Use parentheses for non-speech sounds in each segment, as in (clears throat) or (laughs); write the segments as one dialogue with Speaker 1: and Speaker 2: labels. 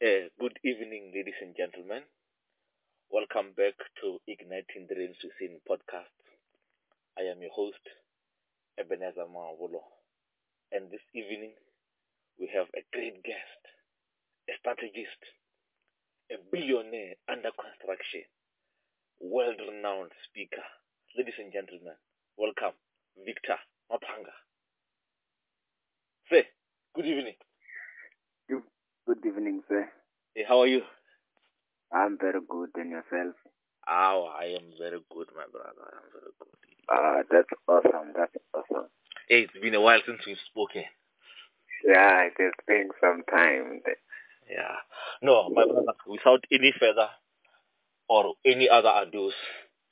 Speaker 1: Uh, good evening, ladies and gentlemen. Welcome back to Igniting Dreams Within podcast. I am your host, Ebenezer Mawolo. And this evening, we have a great guest, a strategist, a billionaire under construction, world-renowned speaker. Ladies and gentlemen, welcome, Victor Mapanga. Say, good evening.
Speaker 2: Good evening, sir.
Speaker 1: Hey, how are you?
Speaker 2: I'm very good, and yourself?
Speaker 1: Oh, I am very good, my brother. I am very good.
Speaker 2: Uh, that's awesome. That's awesome.
Speaker 1: Hey, it's been a while since we've spoken.
Speaker 2: Yeah, it has been some time.
Speaker 1: Yeah. No, my brother, without any further or any other ado,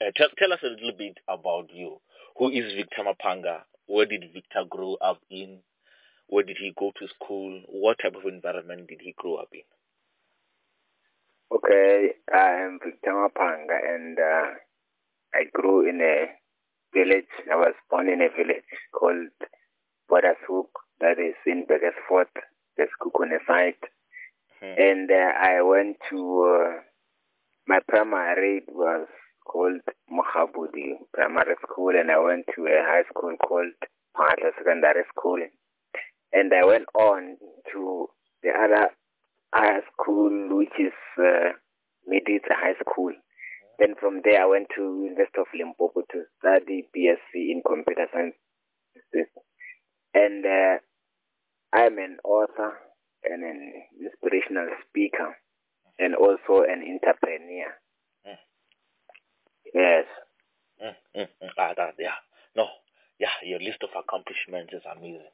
Speaker 1: uh, tell, tell us a little bit about you. Who is Victor Mapanga? Where did Victor grow up in? Where did he go to school? What type of environment did he grow up in?
Speaker 2: Okay, I'm Victor Mapanga, and uh, I grew in a village. I was born in a village called Bothashoek, that is in Burgersfort, the Sekhukhune site.
Speaker 1: Hmm.
Speaker 2: And uh, I went to, uh, my primary was called Mohabudi Primary School, and I went to a high school called Pantla Secondary School. And I went on to the other high school, which is uh, Medita High School. Then from there, I went to University of Limpopo to study BSc in Computer Science. And uh, I'm an author and an inspirational speaker and also an entrepreneur.
Speaker 1: Mm.
Speaker 2: Yes.
Speaker 1: Mm, mm, mm. Ah, that, yeah. No, yeah, your list of accomplishments is amazing.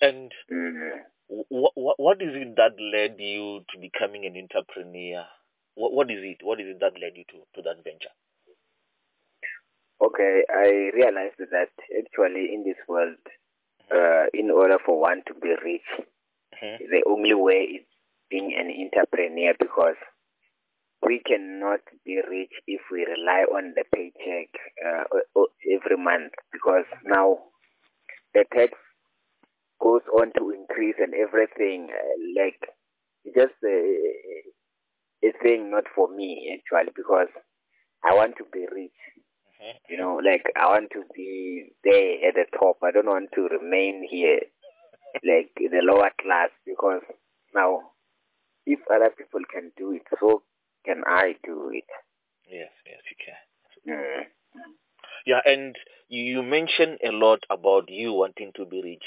Speaker 1: And
Speaker 2: Mhm.
Speaker 1: what, what, what is it that led you to becoming an entrepreneur? What, what is it? What is it that led you to, to that venture?
Speaker 2: Okay, I realized that actually in this world, uh, in order for one to be rich,
Speaker 1: Mhm.
Speaker 2: the only way is being an entrepreneur because we cannot be rich if we rely on the paycheck uh, every month because now the tax goes on to increase and everything uh, like it's just uh, a thing not for me actually because I want to be rich
Speaker 1: Mhm.
Speaker 2: you know like I want to be there at the top I don't want to remain here like in the lower class because now if other people can do it so can I do it
Speaker 1: Yes, yes, you can.
Speaker 2: mm.
Speaker 1: Yeah, and you, you mentioned a lot about you wanting to be rich.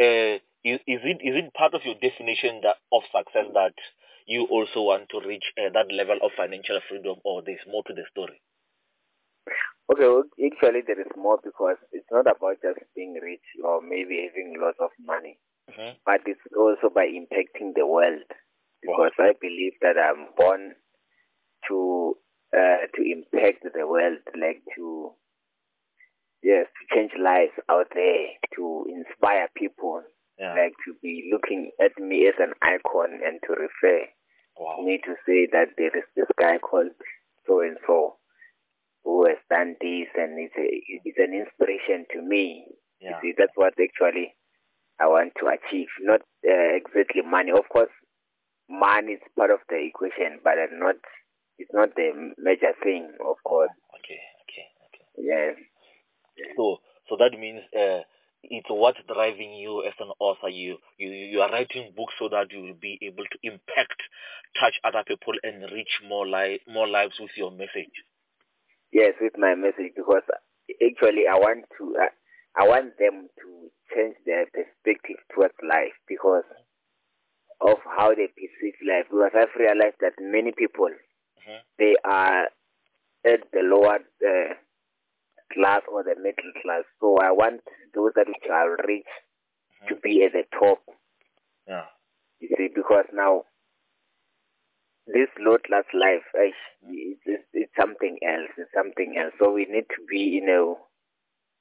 Speaker 1: Uh, is, is it is it part of your definition that of success that you also want to reach uh, that level of financial freedom, or there's more to the story?
Speaker 2: Okay, well, actually there is more because it's not about just being rich or maybe having lots of money,
Speaker 1: hmm
Speaker 2: but it's also by impacting the world. Because I believe that I'm born to uh, to impact the world, like to yes, to change lives out there, to inspire people,
Speaker 1: Yeah.
Speaker 2: like to be looking at me as an icon and to refer
Speaker 1: wow.
Speaker 2: me to say that there is this guy called so and so who has done this and it's, a, it's an inspiration to me.
Speaker 1: Yeah.
Speaker 2: You see, that's what actually I want to achieve. Not uh, exactly money. Of course, money is part of the equation, but not it's not the major thing, of course.
Speaker 1: Okay. Okay. Okay.
Speaker 2: Yes.
Speaker 1: So so that means uh, it's what's driving you as an author. You you you are writing books so that you will be able to impact, touch other people, and reach more li- more lives with your message.
Speaker 2: Yes, with my message because actually I want to uh, I want them to change their perspective towards life because of how they perceive life. Because I've realized that many people
Speaker 1: Mhm.
Speaker 2: they are at the lower uh, class or the middle class. So I want those that which are rich to be at the top.
Speaker 1: Yeah.
Speaker 2: You see, because now this low class life, eh, it's, it's, it's something else. It's something else. So we need to be, you know,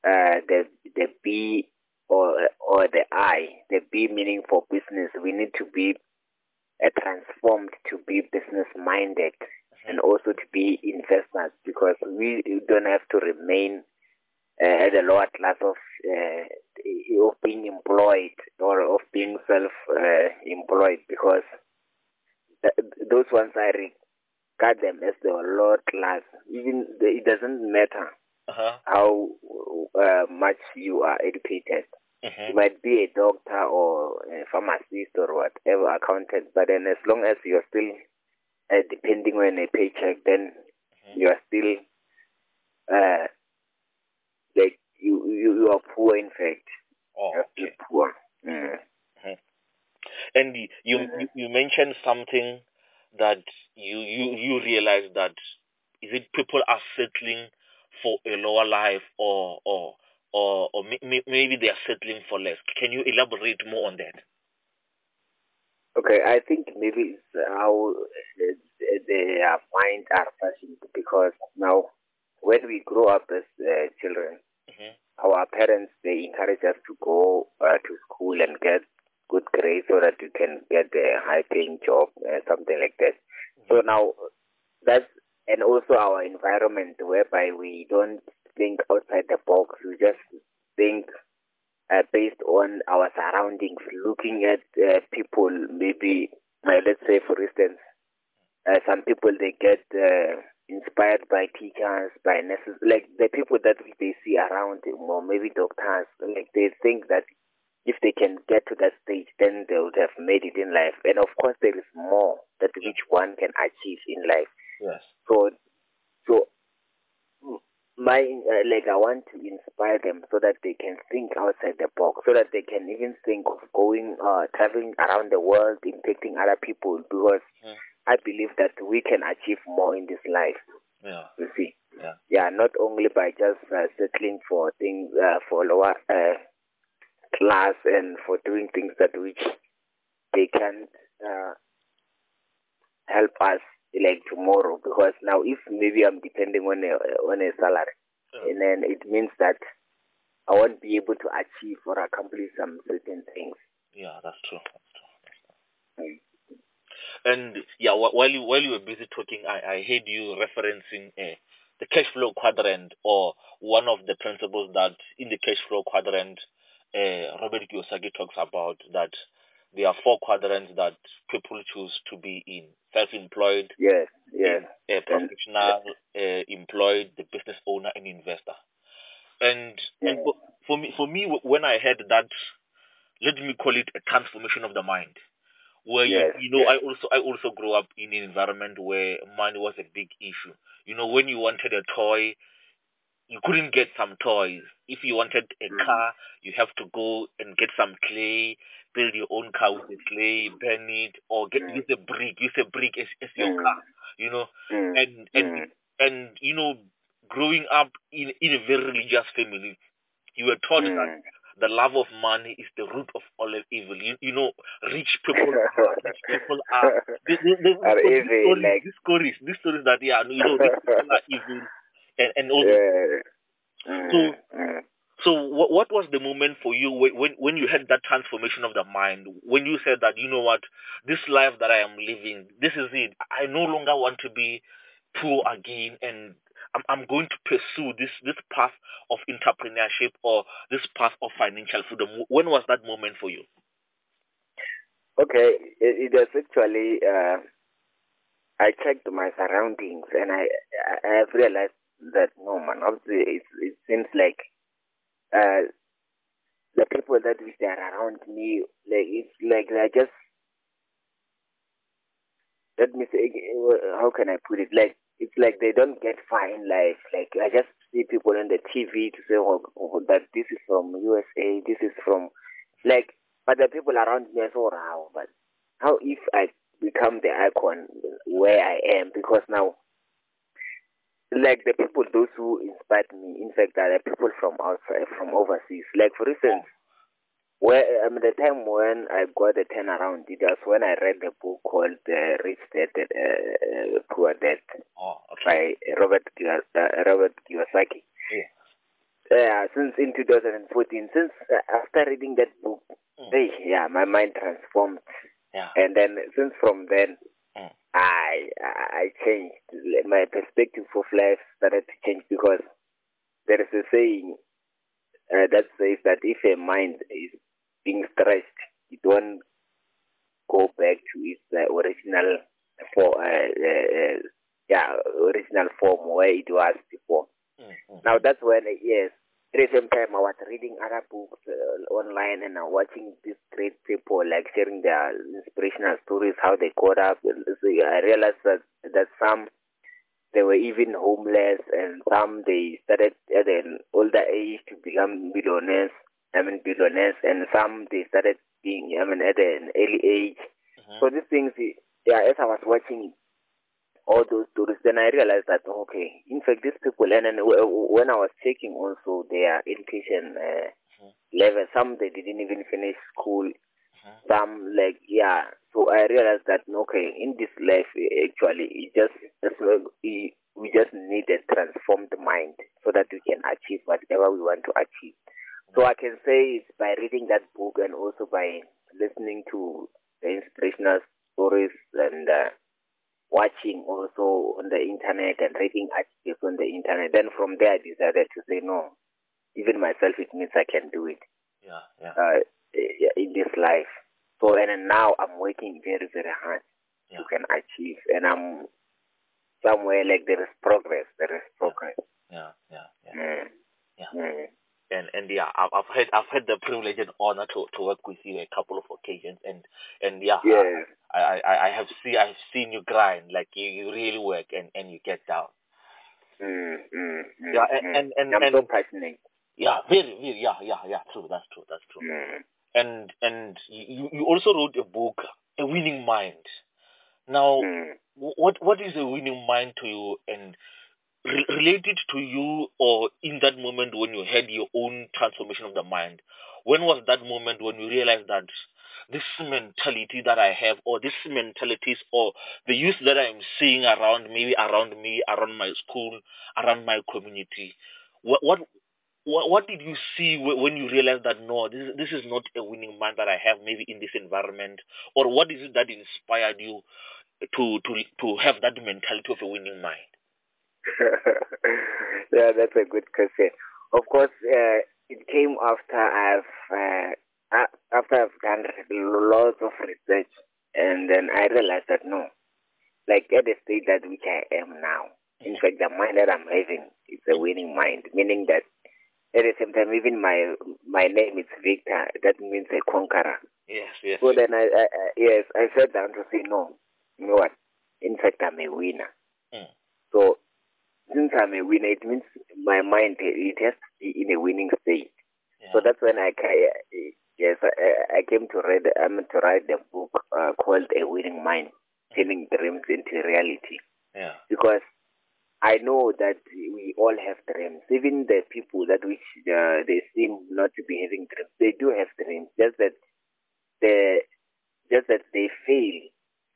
Speaker 2: uh, the the B or or the I, the B meaning for business. We need to be uh, transformed to be business minded and also to be investors because we don't have to remain uh, at the lower class of uh, of being employed or of being self uh, employed because uh, those ones I regard them as the lower class. Even the, it doesn't matter
Speaker 1: Uh-huh.
Speaker 2: how uh, much you are educated.
Speaker 1: Mhm.
Speaker 2: You might be a doctor or a pharmacist or whatever, accountant, but then as long as you're still uh, depending on a paycheck, then
Speaker 1: Mhm.
Speaker 2: you are still uh, like you, you you are poor. In fact,
Speaker 1: Oh, okay.
Speaker 2: poor. Mm.
Speaker 1: And y- you,
Speaker 2: Mhm.
Speaker 1: you you mentioned something that you you you realize that is it people are settling for a lower life or or or or may- may- maybe they are settling for less. Can you elaborate more on that?
Speaker 2: Okay, I think maybe it's how uh, their mind are fashioned because now when we grow up as uh, children,
Speaker 1: hmm
Speaker 2: our parents they encourage us to go uh, to school and get good grades so that you can get a high paying job uh, something like that. So now that's and also our environment whereby we don't think outside the box we just think uh, based on our surroundings looking at uh, people maybe uh, let's say for instance uh, some people they get uh, inspired by teachers, by nurses, like the people that they see around them, or maybe doctors. Like they think that if they can get to that stage, then they would have made it in life. And of course, there is more that each one can achieve in life.
Speaker 1: Yes.
Speaker 2: So, so my uh, like I want to inspire them so that they can think outside the box, so that they can even think of going, uh, traveling around the world, impacting other people. Because
Speaker 1: Mm.
Speaker 2: I believe that we can achieve more in this life.
Speaker 1: Yeah.
Speaker 2: You see,
Speaker 1: Yeah.
Speaker 2: yeah, not only by just uh, settling for things uh, for lower uh, class and for doing things that which they can uh, help us like tomorrow. Because now, if maybe I'm depending on a on a salary,
Speaker 1: Yeah.
Speaker 2: and then it means that I won't be able to achieve or accomplish some certain things.
Speaker 1: Yeah, that's true. That's true. That's true. And yeah, while you while you were busy talking, I, I heard you referencing uh, the cash flow quadrant or one of the principles that in the cash flow quadrant, uh, Robert Kiyosaki talks about that there are four quadrants that people choose to be in: self-employed,
Speaker 2: Yes, yes,
Speaker 1: uh, professional, uh, employed, the business owner, and investor. And and for, for me, for me, when I heard that, let me call it a transformation of the mind, where
Speaker 2: Yes,
Speaker 1: you, you know. I also I also grew up in an environment where money was a big issue. You know, when you wanted a toy, you couldn't get some toys. If you wanted a
Speaker 2: Mm.
Speaker 1: car, you have to go and get some clay, build your own car with the clay, burn it, or get
Speaker 2: Mm.
Speaker 1: use a brick, use a brick as, as your
Speaker 2: Mm.
Speaker 1: car. You know,
Speaker 2: Mm.
Speaker 1: and and and you know, growing up in in a very religious family, you were taught that the love of money is the root of all evil. You, you know, rich people are rich people are (laughs) these, these, these,
Speaker 2: Are evil,
Speaker 1: stories,
Speaker 2: like-
Speaker 1: these stories, these stories that yeah, you know, rich people are (laughs) evil, and and all.
Speaker 2: Yeah.
Speaker 1: So-. So what what was the moment for you when when you had that transformation of the mind? When you said that you know what, this life that I am living, this is it. I no longer want to be poor again, and I'm I'm going to pursue this this path of entrepreneurship or this path of financial freedom. When was that moment for you?
Speaker 2: Okay, it, it was actually, uh, I checked my surroundings and I, I have realized that no man, obviously it, it seems like uh, the people that which are around me, like it's like they're just, let me say, how can I put it? Like it's like they don't get far in life. Like I just see people on the TV to say, oh, oh, that this is from USA, this is from, like, but the people around me are so how, but how if I become the icon where I am? Because now, like the people, those who inspired me, in fact, are the people from outside, from overseas. Like for instance, where I mean, the time when I got the turnaround, it was when I read the book called uh, Rich Dad uh, uh, Poor Dad
Speaker 1: Oh, okay.
Speaker 2: by Robert uh, Robert Kiyosaki.
Speaker 1: Yeah.
Speaker 2: Yeah, since in 2014, since uh, after reading that book,
Speaker 1: Mm.
Speaker 2: hey, yeah, my mind transformed,
Speaker 1: Yeah.
Speaker 2: and then since from then. I I changed. My perspective of life started to change because there is a saying uh, that says that if a mind is being stretched, it won't go back to its uh, original for uh, uh, yeah original form where it was before.
Speaker 1: Mm-hmm.
Speaker 2: Now that's when yes. At the same time, I was reading other books uh, online and uh, watching these great people like sharing their inspirational stories, how they got up. So I realized that that some they were even homeless, and some they started at an older age to become millionaires. I mean billionaires, and some they started being I mean at an early age.
Speaker 1: Mhm.
Speaker 2: So these things, yeah, as I was watching all those stories, then I realized that okay, in fact, these people, and then when I was checking also their education uh,
Speaker 1: Mhm.
Speaker 2: level, some they didn't even finish school,
Speaker 1: Mhm.
Speaker 2: some like yeah. So I realized that okay, in this life, eh, actually, it just we we just need a transformed mind so that we can achieve whatever we want to achieve. So I can say it's by reading that book and also by listening to the inspirational stories and uh, watching also on the internet and reading articles on the internet. Then from there I decided to say no, even myself it means I can do it
Speaker 1: Yeah, yeah,
Speaker 2: uh, in this life. So and now I'm working very very hard
Speaker 1: Yeah.
Speaker 2: to can achieve, and I'm somewhere like there is progress. There is progress.
Speaker 1: yeah, yeah, yeah.
Speaker 2: Mm.
Speaker 1: Yeah.
Speaker 2: Mm.
Speaker 1: And and yeah, I've I've had I've had the privilege and honor to to work with you a couple of occasions, and and yeah,
Speaker 2: Yes.
Speaker 1: I I I I have seen I've seen you grind, like you you really work and and you get down.
Speaker 2: Mm, mm, mm,
Speaker 1: Yeah, and-
Speaker 2: mm.
Speaker 1: and- and-
Speaker 2: I'm
Speaker 1: and-
Speaker 2: so passionate.
Speaker 1: Yeah, very very yeah yeah yeah true that's true that's true.
Speaker 2: Mm.
Speaker 1: And and you you also wrote a book, A Winning Mind. Now,
Speaker 2: Mm.
Speaker 1: what what is a winning mind to you, and re- related to you or in that moment when you had your own transformation of the mind? When was that moment when you realized that this mentality that I have, or this mentalities, or the youth that I'm seeing around, maybe around me, around my school, around my community, what what what, what did you see when you realized that no, this this is not a winning mind that I have maybe in this environment, or what is it that inspired you to to to have that mentality of a winning mind? (laughs)
Speaker 2: yeah, that's a good question. Of course, uh, it came after I've uh, after I've done lots of research, and then I realized that no, like at the state that which I am now, in fact, the mind that I'm having is a winning mind, meaning that at the same time, even my my name is Victor. That means a conqueror.
Speaker 1: Yes, yes.
Speaker 2: So then I, I, I yes, I sat down to say no. You know what? In fact, I'm a winner.
Speaker 1: Mm.
Speaker 2: So since I'm a winner, it means my mind it has to be in a winning state.
Speaker 1: yeah.
Speaker 2: So that's when I yes I, I came to read um, to write the book uh, called A Winning Mind, turning dreams into reality.
Speaker 1: yeah.
Speaker 2: Because I know that we all have dreams. Even the people that which uh, they seem not to be having dreams, they do have dreams. Just that they just that they fail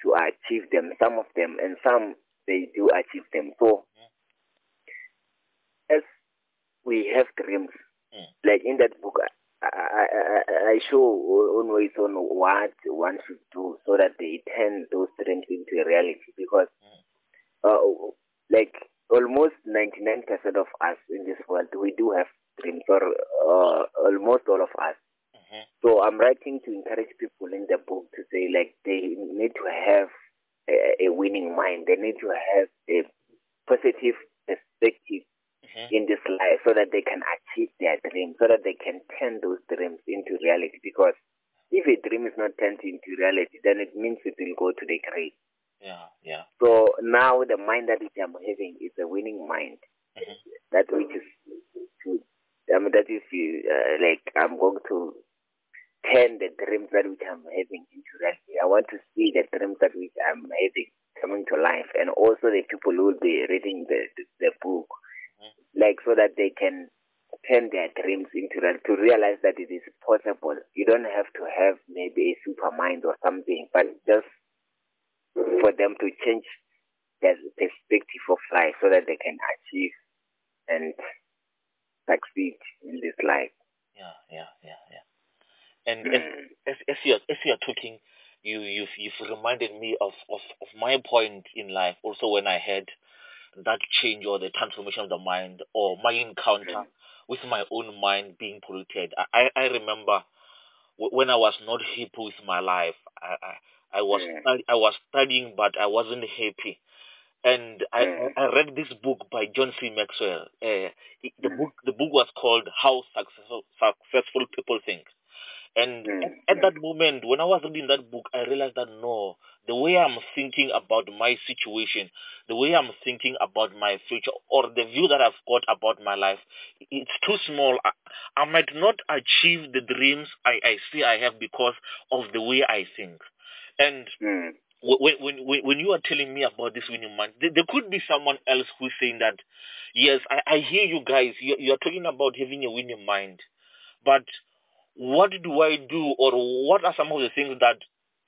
Speaker 2: to achieve them. Some of them, and some they do achieve them. So we have dreams,
Speaker 1: Mm.
Speaker 2: like in that book, I, I, I, show always on what one should do so that they turn those dreams into a reality. Because, uh, like almost ninety nine percent of us in this world, we do have dreams, or uh, almost all of us.
Speaker 1: Mhm.
Speaker 2: So I'm writing to encourage people in the book to say like they need to have a, a winning mind. They need to have a positive perspective
Speaker 1: Mhm.
Speaker 2: in this life so that they can achieve their dreams, so that they can turn those dreams into reality. Because if a dream is not turned into reality, then it means it will go to the grave.
Speaker 1: Yeah, yeah.
Speaker 2: So now the mind that I'm having is a winning mind.
Speaker 1: Mhm.
Speaker 2: That which is I mean, that is uh, like I'm going to turn the dreams that which I'm having into reality. I want to see the dreams that which I'm having coming to life, and also the people who will be reading the the, the book. Like so that they can turn their dreams into reality. To realize that it is possible. You don't have to have maybe a super mind or something, but just for them to change their perspective of life so that they can achieve and succeed in this life.
Speaker 1: Yeah, yeah, yeah, yeah. And and
Speaker 2: Mm.
Speaker 1: as as you're as you're talking, you you've you've reminded me of, of, of my point in life also when I had that change or the transformation of the mind or my encounter with my own mind being polluted. I, I remember when I was not happy with my life. I I, I was
Speaker 2: Mm.
Speaker 1: stu- I was studying, but I wasn't happy. And I,
Speaker 2: Mm.
Speaker 1: I read this book by John C. Maxwell. Uh, the
Speaker 2: Mm.
Speaker 1: book the book was called How Successful Successful People Think. And
Speaker 2: Mm,
Speaker 1: at, at that moment, when I was reading that book, I realized that no, the way I'm thinking about my situation, the way I'm thinking about my future, or the view that I've got about my life, it's too small. I, I might not achieve the dreams I, I see I have because of the way I think. And
Speaker 2: Mm.
Speaker 1: when, when, when, when you are telling me about this winning mind, there, there could be someone else who's saying that, yes, I, I hear you guys, you, you're talking about having a winning mind, but what do I do or what are some of the things that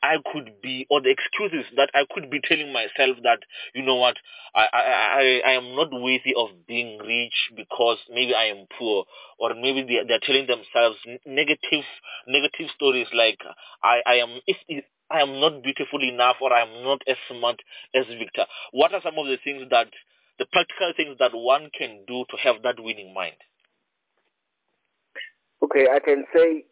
Speaker 1: I could be or the excuses that I could be telling myself that you know what I I I, I am not worthy of being rich because maybe I am poor or maybe they they're telling themselves negative negative stories like I I am if, if I am not beautiful enough or I am not as smart as Victor. What are some of the things that the practical things that one can do to have that winning mind?
Speaker 2: Okay, I can say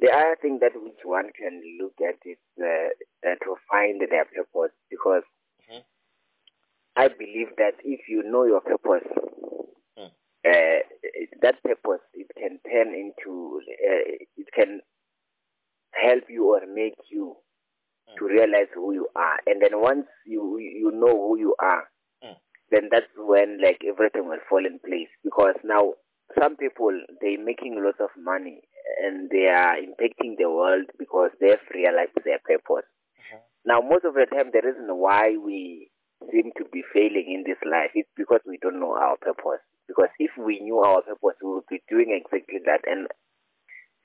Speaker 2: the other thing that which one can look at is uh, uh, to find their purpose because
Speaker 1: Mhm.
Speaker 2: I believe that if you know your purpose,
Speaker 1: Mm.
Speaker 2: uh, that purpose it can turn into uh, it can help you or make you
Speaker 1: Mm.
Speaker 2: to realize who you are, and then once you you know who you are,
Speaker 1: Mm.
Speaker 2: then that's when like everything will fall in place because now some people they're making lots of money and they are impacting the world because they've realized their purpose.
Speaker 1: Mhm.
Speaker 2: Now, most of the time, the reason why we seem to be failing in this life is because we don't know our purpose. Because if we knew our purpose, we would be doing exactly that. And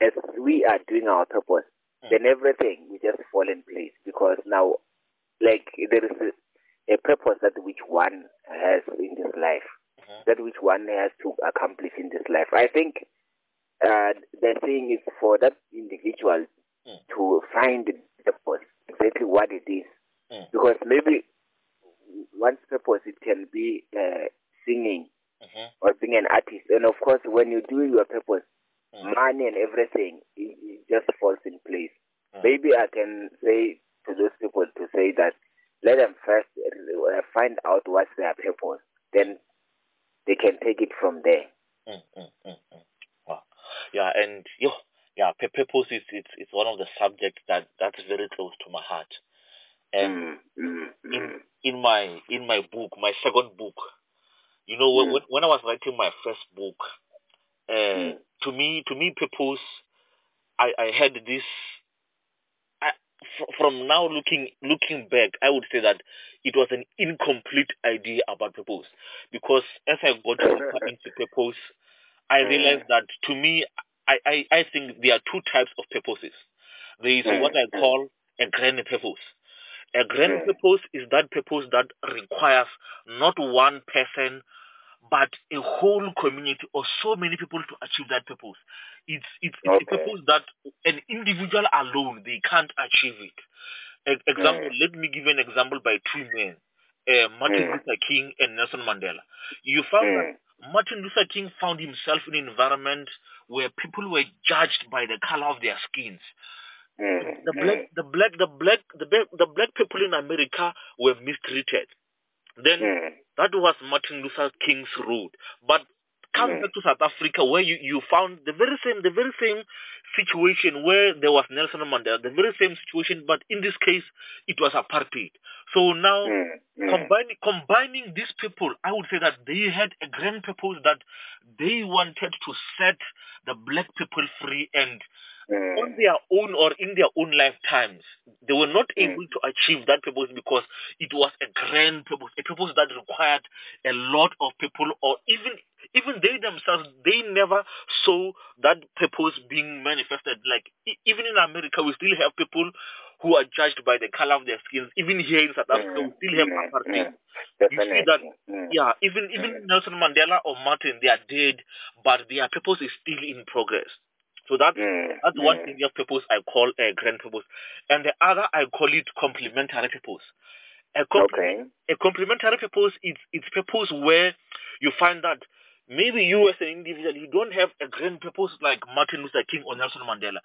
Speaker 2: as we are doing our purpose,
Speaker 1: Mm.
Speaker 2: then everything will just fall in place. Because now, like, there is a, a purpose that which one has in this life
Speaker 1: Mhm.
Speaker 2: that which one has to accomplish in this life. I think uh, the thing is for that individual
Speaker 1: Mm.
Speaker 2: to find the purpose, exactly what it is.
Speaker 1: Mm.
Speaker 2: Because maybe one's purpose it can be uh, singing
Speaker 1: Mhm.
Speaker 2: or being an artist. And of course, when you do your purpose,
Speaker 1: Mm.
Speaker 2: money and everything it, it just falls in place.
Speaker 1: Mm.
Speaker 2: Maybe I can say to those people to say that let them first uh, find out what's their purpose, then they can take it from there.
Speaker 1: Mm, mm, mm, mm. Wow. Yeah, and yo, yeah, pu- purpose is it's it's one of the subjects that that's very close to my heart. And
Speaker 2: Mm, mm,
Speaker 1: in in my in my book, my second book, you know, when when, I was writing my first book, uh, to me to me purpose, I I had this. From now looking looking back, I would say that it was an incomplete idea about purpose because as I got (laughs) into purpose, I
Speaker 2: Mm.
Speaker 1: realized that to me, I, I, I think there are two types of purposes. There is
Speaker 2: Mm,
Speaker 1: what I
Speaker 2: mm.
Speaker 1: call a grand purpose. A grand purpose is that purpose that requires not one person, but a whole community or so many people to achieve that purpose. It's, it's, it's
Speaker 2: Okay.
Speaker 1: a purpose that an individual alone, they can't achieve it. E- example,
Speaker 2: Mm.
Speaker 1: let me give an example by two men, uh, Martin
Speaker 2: Mm.
Speaker 1: Luther King and Nelson Mandela. You found that
Speaker 2: Mm.
Speaker 1: Martin Luther King found himself in an environment where people were judged by the color of their skins.
Speaker 2: Mm.
Speaker 1: The black, the black, the black, the black, the black people in America were mistreated. Then
Speaker 2: Mm.
Speaker 1: that was Martin Luther King's road. But come
Speaker 2: Mm.
Speaker 1: back to South Africa where you, you found the very same the very same situation where there was Nelson Mandela, the very same situation, but in this case it was apartheid. So now
Speaker 2: Mm. Mm.
Speaker 1: combining combining these people, I would say that they had a grand purpose that they wanted to set the black people free and on
Speaker 2: Mm.
Speaker 1: their own or in their own lifetimes, they were not
Speaker 2: Mm.
Speaker 1: able to achieve that purpose because it was a grand purpose, a purpose that required a lot of people, or even even they themselves, they never saw that purpose being manifested. Like even in America, we still have people who are judged by the color of their skins. Even here in South Africa, we still have
Speaker 2: Mm.
Speaker 1: apartheid.
Speaker 2: Mm.
Speaker 1: You see that
Speaker 2: Mm.
Speaker 1: yeah, even even Nelson Mandela or Martin, they are dead, but their purpose is still in progress. So that's
Speaker 2: Mm.
Speaker 1: that's one
Speaker 2: Mm.
Speaker 1: thing of purpose I call a grand purpose, and the other I call it complementary purpose. A, compl-
Speaker 2: Okay.
Speaker 1: a complementary purpose is it's purpose where you find that maybe you as an individual, you don't have a grand purpose like Martin Luther King or Nelson Mandela,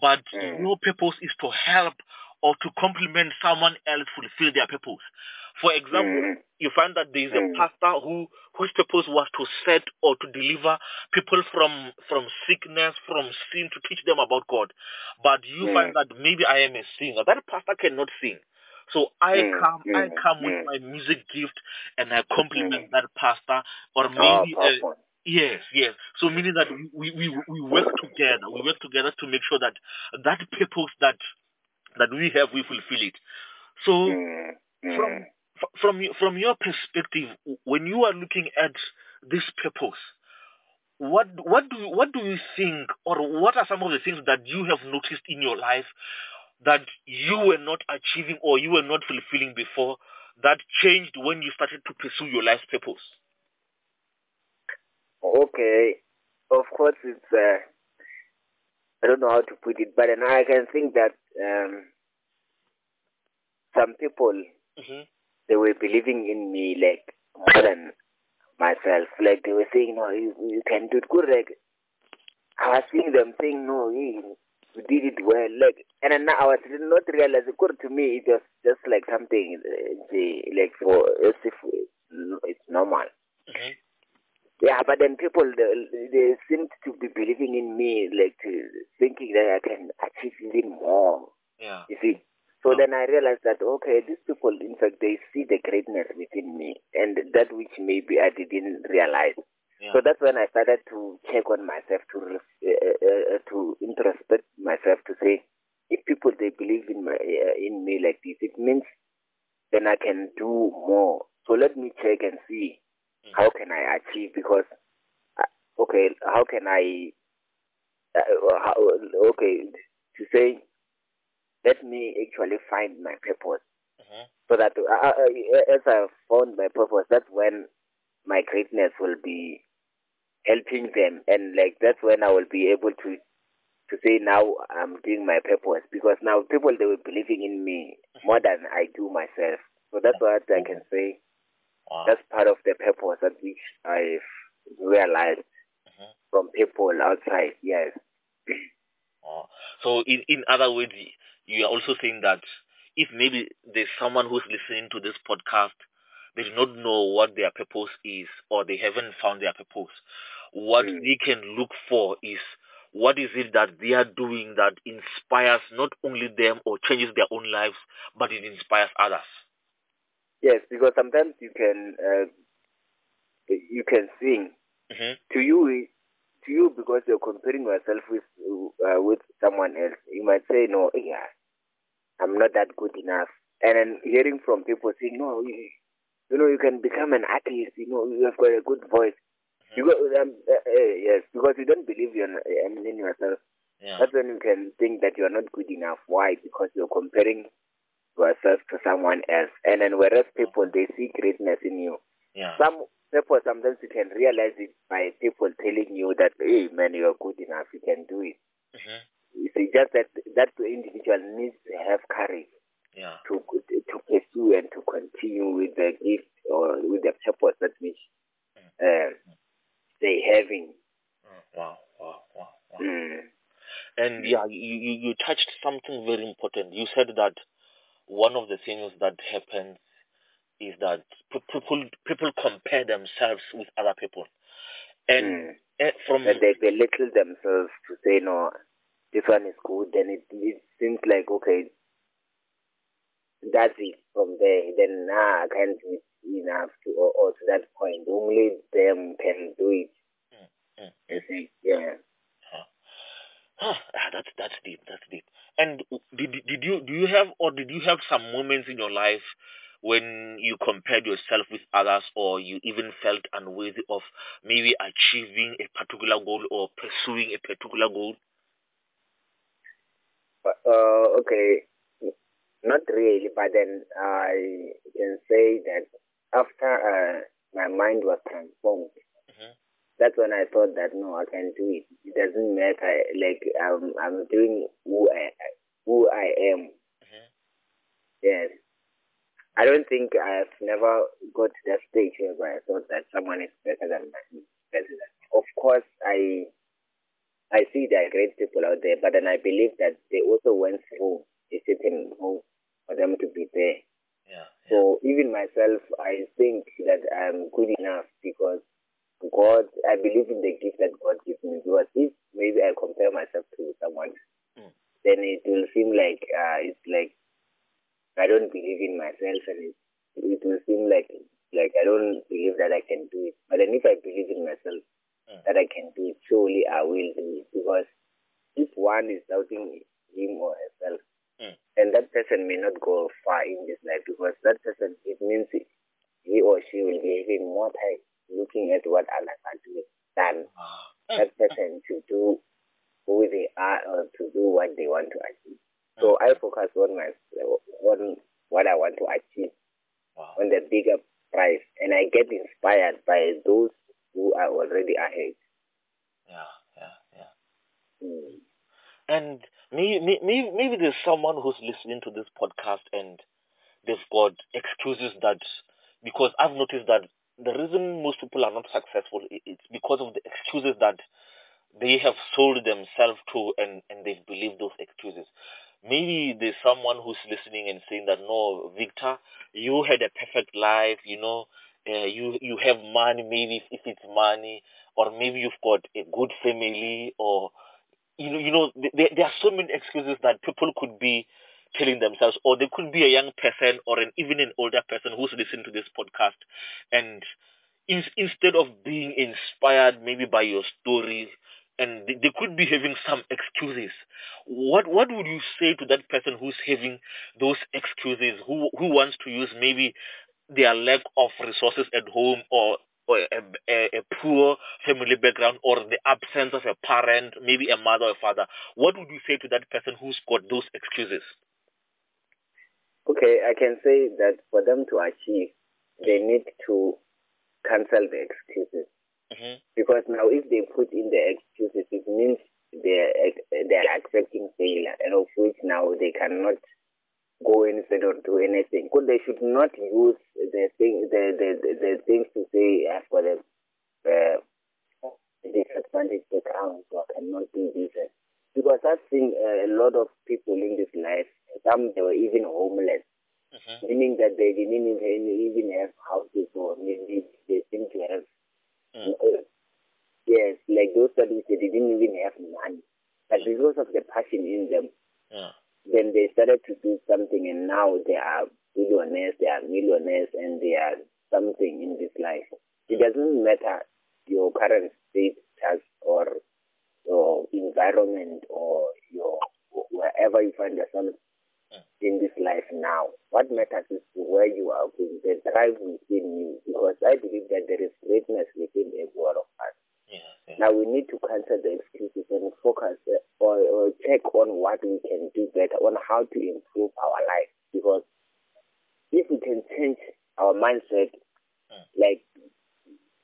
Speaker 1: but
Speaker 2: Mm.
Speaker 1: your purpose is to help or to complement someone else fulfill their purpose. For example,
Speaker 2: Mm.
Speaker 1: you find that there is a
Speaker 2: Mm.
Speaker 1: pastor who whose purpose was to set or to deliver people from from sickness, from sin, to teach them about God. But you
Speaker 2: Mm.
Speaker 1: find that maybe I am a singer. That pastor cannot sing. So I
Speaker 2: Mm,
Speaker 1: come, I
Speaker 2: mm,
Speaker 1: come with
Speaker 2: mm.
Speaker 1: my music gift and I complement
Speaker 2: Mm.
Speaker 1: that pastor, or
Speaker 2: Oh,
Speaker 1: maybe uh,
Speaker 2: powerful.
Speaker 1: Yes, yes. So meaning that we, we, we work together. We work together to make sure that that purpose that that we have, we fulfill it. So
Speaker 2: Mm.
Speaker 1: From from from your perspective, when you are looking at this purpose, what what do you, what do you think, or what are some of the things that you have noticed in your life that you were not achieving or you were not fulfilling before that changed when you started to pursue your life's purpose?
Speaker 2: Okay. Of course, it's, uh, I don't know how to put it, but I can think that um, some people,
Speaker 1: hmm
Speaker 2: they were believing in me like more than myself. Like they were saying, no, you, you can do it good. Like I was seeing them saying, no, you, you did it well. Like, and then I was not realizing, good to me, it was just like something, uh, like for, as if it's normal.
Speaker 1: hmm
Speaker 2: Yeah, but then people they, they seem to be believing in me, like thinking that I can achieve even more.
Speaker 1: Yeah.
Speaker 2: You see. So
Speaker 1: Oh.
Speaker 2: then I realized that okay, these people, in fact, they see the greatness within me, and that which maybe I didn't realize.
Speaker 1: Yeah.
Speaker 2: So that's when I started to check on myself, to uh, uh, uh, to introspect myself, to say, if people they believe in my uh, in me like this, it means then I can do more. So let me check and see
Speaker 1: Mm.
Speaker 2: how can I achieve because uh, okay, how can I uh, how, okay to say let me actually find my purpose
Speaker 1: hmm
Speaker 2: so that uh, uh, as I found my purpose, that's when my greatness will be helping them, and like that's when I will be able to to say now I'm doing my purpose because now people they were believing in me more than I do myself. So that's what I can say.
Speaker 1: Wow.
Speaker 2: That's part of the purpose at which I've realized
Speaker 1: Mhm.
Speaker 2: from people outside. Yes. (clears throat)
Speaker 1: Oh. So in, in other words, you are also saying that if maybe there's someone who's listening to this podcast, they do not know what their purpose is or they haven't found their purpose, what
Speaker 2: Mm.
Speaker 1: they can look for is what is it that they are doing that inspires not only them or changes their own lives, but it inspires others.
Speaker 2: Yes, because sometimes you can uh, you can sing
Speaker 1: hmm
Speaker 2: to you to you because you're comparing yourself with uh, with someone else. You might say, "No, yeah, I'm not that good enough." And then hearing from people saying, "No, you, you know, you can become an artist. You know, you have got a good voice." Because um, uh, uh, yes, because you don't believe in, in in yourself.
Speaker 1: Yeah.
Speaker 2: That's when you can think that you are not good enough. Why? Because you're comparing yourself to someone else. And then whereas people they see greatness in you.
Speaker 1: Yeah.
Speaker 2: Some people sometimes you can realize it by people telling you that, hey man, you're good enough, you can do it.
Speaker 1: hmm
Speaker 2: See, just that that individual needs to have courage
Speaker 1: Yeah.
Speaker 2: to to pursue and to continue with the gift or with the purpose that which uh, they having.
Speaker 1: Mm, Wow. Wow. Wow. Wow.
Speaker 2: Mm.
Speaker 1: And yeah, you, you, you touched something very important. You said that one of the things that happens is that people people compare themselves with other people, and
Speaker 2: Mm.
Speaker 1: from
Speaker 2: That they belittle themselves to say, no, this one is good, and it, it seems like, okay, that's it from there. Then, nah, I can't do it enough to, or, or to that point. Only them can do it.
Speaker 1: Mm,
Speaker 2: You see, yeah. Huh.
Speaker 1: ah, that's that's deep. That's deep. And did did you do you have or did you have some moments in your life when you compared yourself with others, or you even felt unworthy of maybe achieving a particular goal or pursuing a particular goal?
Speaker 2: But, uh, okay, not really, but then I can say that after uh, my mind was transformed,
Speaker 1: Mhm.
Speaker 2: that's when I thought that no, I can do it. It doesn't matter. Like I'm, I'm doing who I, who I am.
Speaker 1: Mhm.
Speaker 2: Yes. I don't think I've never got to that stage where I thought that someone is better than me. better than me. Of course, I I see there are great people out there, but then I believe that they also went through a certain road for them to be there.
Speaker 1: Yeah.
Speaker 2: So even myself, I think that I'm good enough because God, I believe in the gift that God gives me. Because if maybe I compare myself to someone,
Speaker 1: Mm.
Speaker 2: then it will seem like uh, it's like I don't believe in myself, and it, it will seem like like I don't believe that I can do it. But then if I believe in myself
Speaker 1: Mm.
Speaker 2: that I can do it, surely I will do. Because if one is doubting him or herself,
Speaker 1: Mm.
Speaker 2: and that person may not go far in this life because that person it means he or she will be having more time looking at what others are doing than
Speaker 1: Ah.
Speaker 2: that person to do who they are or to do what they want to achieve. So I focus on my on what I want to achieve,
Speaker 1: Wow.
Speaker 2: on the bigger prize, and I get inspired by those who are already ahead.
Speaker 1: Yeah. Yeah. Yeah.
Speaker 2: Mm.
Speaker 1: And maybe, maybe, maybe there's someone who's listening to this podcast and they've got excuses that, because I've noticed that the reason most people are not successful, i- it's because of the excuses that they have sold themselves to and, and they've believed those excuses. Maybe there's someone who's listening and saying that, no, Victor, you had a perfect life, you know, uh, you, you have money, maybe if, if it's money, or maybe you've got a good family, or you know, you know, there, there are so many excuses that people could be telling themselves, or they could be a young person or an even an older person who's listening to this podcast, and in, instead of being inspired maybe by your story, and they, they could be having some excuses. What what would you say to that person who's having those excuses, who who wants to use maybe their lack of resources at home or or a, a, a poor family background or the absence of a parent, maybe a mother or father, what would you say to that person who's got those excuses?
Speaker 2: Okay, I can say that for them to achieve, they need to cancel the excuses.
Speaker 1: Mm-hmm.
Speaker 2: Because now if they put in the excuses, it means they're, they're accepting failure, and of which now they cannot go inside or do anything. Because they should not use the thing, the, the, the, the things to say, I've got a uh, disadvantage background, so I cannot do this. Because I've seen uh, a lot of people in this life, some they were even homeless,
Speaker 1: Mm-hmm.
Speaker 2: meaning that they didn't even, have houses or maybe they seem to have
Speaker 1: Mm.
Speaker 2: uh, Yes, like those studies, they didn't even have money. But because of the passion in them,
Speaker 1: Yeah.
Speaker 2: Then they started to do something and now they are billionaires, they are millionaires, and they are something in this life. It doesn't matter your current status or your environment or your wherever you find yourself in this life now. What matters is where you are going, the drive within you, because I believe that there is greatness within every one of us.
Speaker 1: Yeah. yeah.
Speaker 2: Now we need to cancel the excuses and focus uh, or, or check on what we can do better, on how to improve our life. Because if we can change our mindset,
Speaker 1: Mm.
Speaker 2: like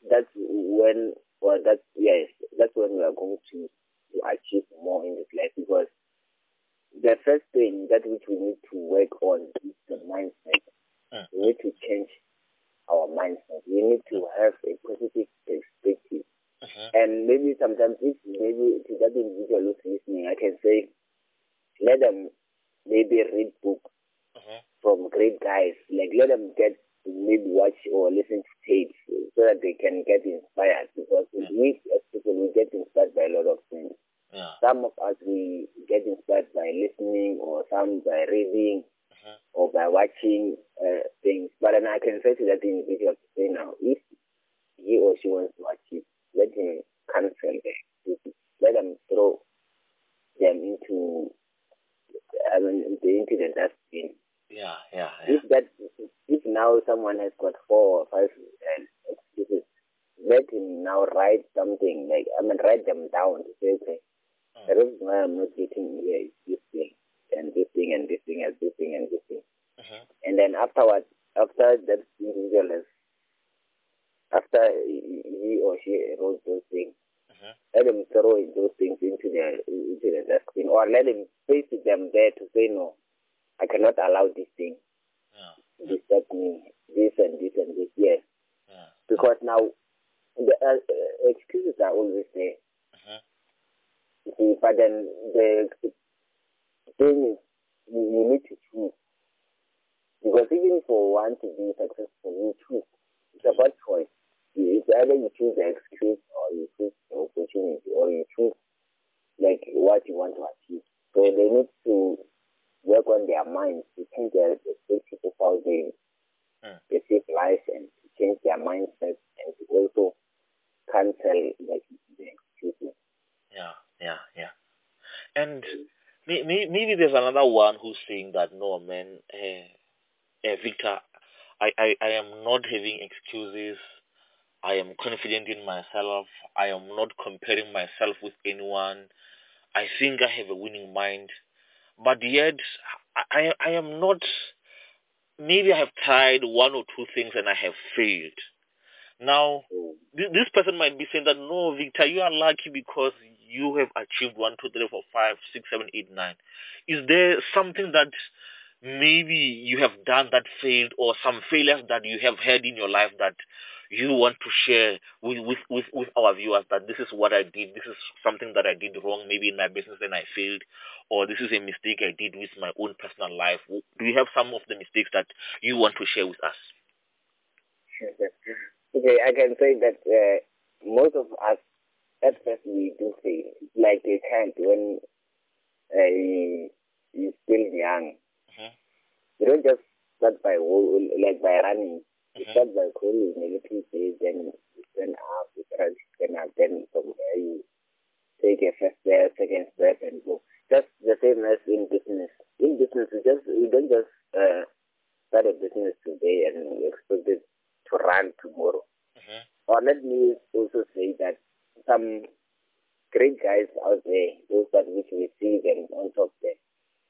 Speaker 2: that's when, or that's yes, that's when we are going to, to achieve more in this life. Because the first thing that which we need to work on is the mindset.
Speaker 1: Mm.
Speaker 2: We need to change our mindset. We need to have a positive perspective.
Speaker 1: Mm-hmm.
Speaker 2: And maybe sometimes if maybe to that individual who's listening, I can say, let them maybe read book
Speaker 1: Mm-hmm.
Speaker 2: from great guys. Like let them get maybe watch or listen to tapes so that they can get inspired. Because
Speaker 1: Yeah.
Speaker 2: we as people we get inspired by a lot of things.
Speaker 1: Yeah.
Speaker 2: Some of us we get inspired by listening, or some by reading,
Speaker 1: Mhm.
Speaker 2: or by watching uh, things. But then I can say to that individual to say now, if he or she wants to achieve, let him cancel excuses. Let them throw them into I mean, into the dustbin.
Speaker 1: Yeah. Yeah. Yeah.
Speaker 2: If that, if now someone has got four or five uh, excuses, let him now write something like I mean, write them down to say, okay,
Speaker 1: Mm.
Speaker 2: the reason why I'm not getting here is this thing and this thing and this thing and this thing and this thing.
Speaker 1: Mm-hmm.
Speaker 2: And then afterwards, after that individual has, after he or she wrote those things,
Speaker 1: Mm-hmm.
Speaker 2: let him throw those things into the into the dustbin, or let him face them there to say no, I cannot allow this thing
Speaker 1: Yeah.
Speaker 2: to disturb me, this and this and this. Yes,
Speaker 1: Yeah.
Speaker 2: because now the uh, uh, excuses are always there. You see, but then the thing is, you, you need to choose. Because even for one to be successful, you choose. It's about choice. You- It's either you choose the excuse or you choose the opportunity or you choose like what you want to achieve. So they need to work on their minds to change their perspective of how they
Speaker 1: Mm.
Speaker 2: perceive life and to change their mindset and to also cancel like the excuses.
Speaker 1: Yeah, yeah, yeah. And may, may, maybe there's another one who's saying that no, man, uh, uh, Victor, I, I, I am not having excuses. I am confident in myself. I am not comparing myself with anyone. I think I have a winning mind, but yet I, I, am not. Maybe I have tried one or two things and I have failed. Now, this person might be saying that no, Victor, you are lucky because you have achieved one, two, three, four, five, six, seven, eight, nine. Is there something that maybe you have done that failed, or some failures that you have had in your life that you want to share with with with, with our viewers? That this is what I did. This is something that I did wrong, maybe in my business and I failed, or this is a mistake I did with my own personal life. Do you have some of the mistakes that you want to share with us?
Speaker 2: okay, I can say that uh, most of us at first we do fail. Like a child when uh, he's still young.
Speaker 1: Mhm.
Speaker 2: You don't just start by like by running. You
Speaker 1: Mhm.
Speaker 2: start by a little bit, then you stand up, you try to stand then from there you take a first step, second step, and go. Just the same as in business. In business, you just you don't just uh, start a business today and you expect it to run tomorrow.
Speaker 1: Mhm.
Speaker 2: Or let me also say that some great guys out there, those that which we see them on top there,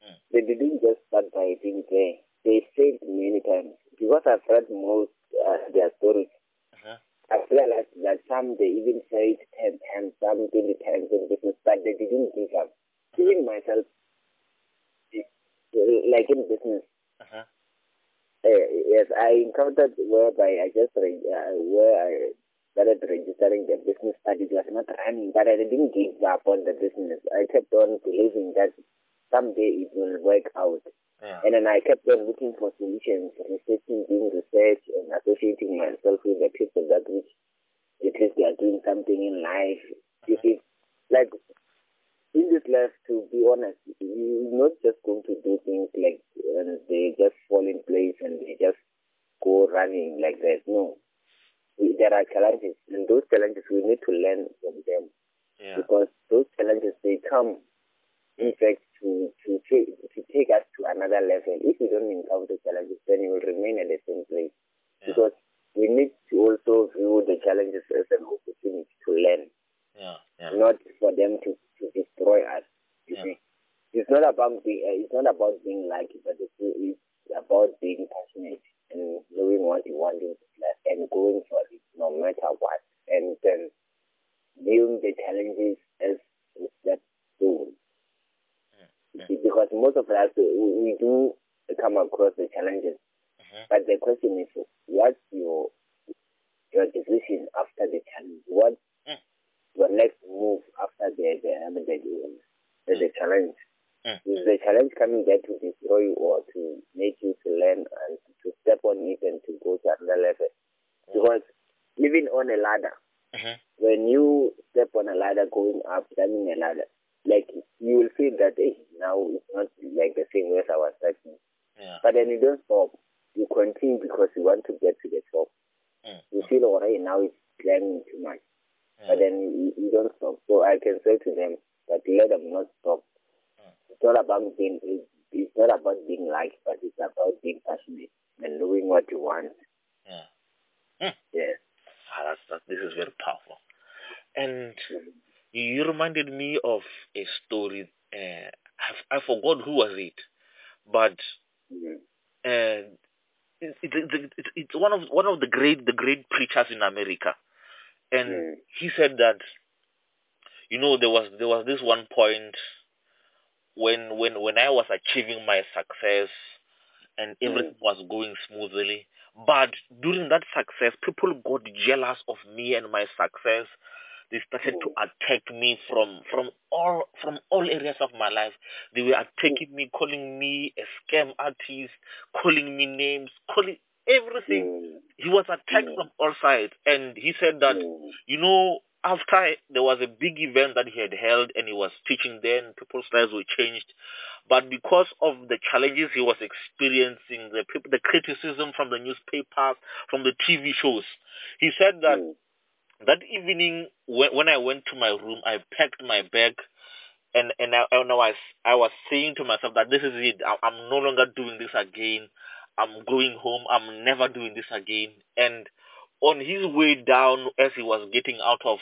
Speaker 1: Mm.
Speaker 2: they didn't just start by being there. They failed many times. Because I've read most uh, their stories. I've realized that some they even failed 10 times, some 20 times in business, but they didn't give up. Even myself, like in business,
Speaker 1: Mhm.
Speaker 2: uh, yes, I encountered whereby I just re- uh, where I started registering the business, but it was not running. But I didn't give up on the business. I kept on believing that someday it will work out,
Speaker 1: Yeah.
Speaker 2: and then I kept on looking for solutions, researching, doing research, and associating myself with the people that which at least they are doing something in life. You see, like in this life, to be honest, you're not just going to do things like and they just fall in place and they just go running like that. No, there are challenges, and those challenges we need to learn from them
Speaker 1: Yeah.
Speaker 2: because those challenges they come, in fact, to to take to take us to another level. If we don't encounter challenges, then we will remain at the same place
Speaker 1: Yeah.
Speaker 2: because we need to also view the challenges as an opportunity to learn
Speaker 1: Yeah. Yeah.
Speaker 2: not for them to, to destroy us. It's not about being uh, it's not about being lucky, but it's, it's about being passionate and knowing what you want in life and going for it no matter what, and then viewing the challenges as a step stone. Because most of us we, we do come across the challenges,
Speaker 1: Mhm.
Speaker 2: but the question is, what's your your decision after the challenge? What
Speaker 1: Mm.
Speaker 2: your next move after the the, the, the, the challenge?
Speaker 1: Mm.
Speaker 2: Is the challenge coming there to destroy you or to make you to learn and to step on it and to go to another level? Because living on a ladder,
Speaker 1: Mhm.
Speaker 2: when you step on a ladder going up, climbing a ladder, like you will feel that hey, now it's not like the same way as I was starting.
Speaker 1: Yeah.
Speaker 2: But then you don't stop. You continue because you want to get to the top.
Speaker 1: Mm.
Speaker 2: You feel alright now it's climbing too much.
Speaker 1: Yeah.
Speaker 2: But then you, you don't stop. So I can say to them that let them not stop.
Speaker 1: Mm.
Speaker 2: It's not about being it's, it's not about being liked, but it's about being passionate and knowing what you want.
Speaker 1: Yeah.
Speaker 2: Yes.
Speaker 1: Ah, that's, that, this is very powerful. And
Speaker 2: Mhm.
Speaker 1: You, reminded me of a story. Uh, I, I forgot who was it, but uh, it, it, it, it, it's one of one of the great the great preachers in America, and
Speaker 2: Mm.
Speaker 1: he said that you know there was there was this one point when when when I was achieving my success and everything was going smoothly, But during that success, people got jealous of me and my success. They started to attack me from from all from all areas of my life. They were attacking me, calling me a scam artist, calling me names, calling everything.
Speaker 2: Mm.
Speaker 1: He was attacked
Speaker 2: Mm.
Speaker 1: from all sides, and he said that
Speaker 2: Mm.
Speaker 1: you know, after there was a big event that he had held and he was teaching then, people's lives were changed. But because of the challenges he was experiencing, the people, the criticism from the newspapers, from the TV shows, he said that
Speaker 2: Mm.
Speaker 1: That evening when, when I went to my room, I packed my bag and and I, and I was I was saying to myself that this is it. I, I'm no longer doing this again. I'm going home. I'm never doing this again. And on his way down, as he was getting out of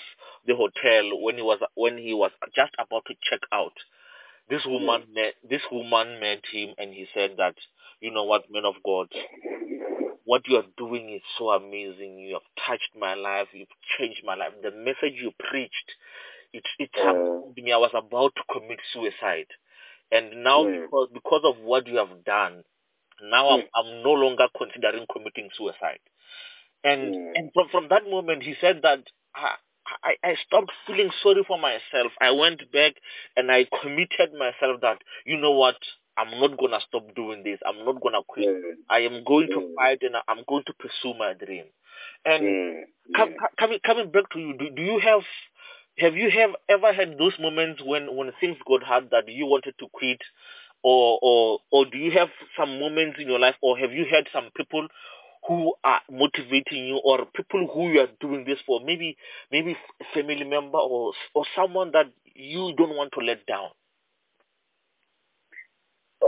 Speaker 1: the hotel, when he was when he was just about to check out, this woman hmm. met this woman met him, and he said that, you know what, man of God, what you are doing is so amazing. You have touched my life. You've changed my life. The message you preached, it it happened to me. I was about to commit suicide, and now
Speaker 2: Mm.
Speaker 1: because because of what you have done, now I'm
Speaker 2: Mm.
Speaker 1: I'm no longer considering committing suicide. And
Speaker 2: Mm.
Speaker 1: and from from that moment, he said that I, I I stopped feeling sorry for myself. I went back and I committed myself that you know what, I'm not gonna stop doing this. I'm not gonna quit.
Speaker 2: Mm.
Speaker 1: I am going to fight and I'm going to pursue my dream. And
Speaker 2: Mm.
Speaker 1: com- co- coming coming back to you, do, do you have have you have ever had those moments when when things got hard that you wanted to quit, or or or do you have some moments in your life, or have you had some people who are motivating you, or people who you are doing this for? Maybe maybe family member or or someone that you don't want to let down.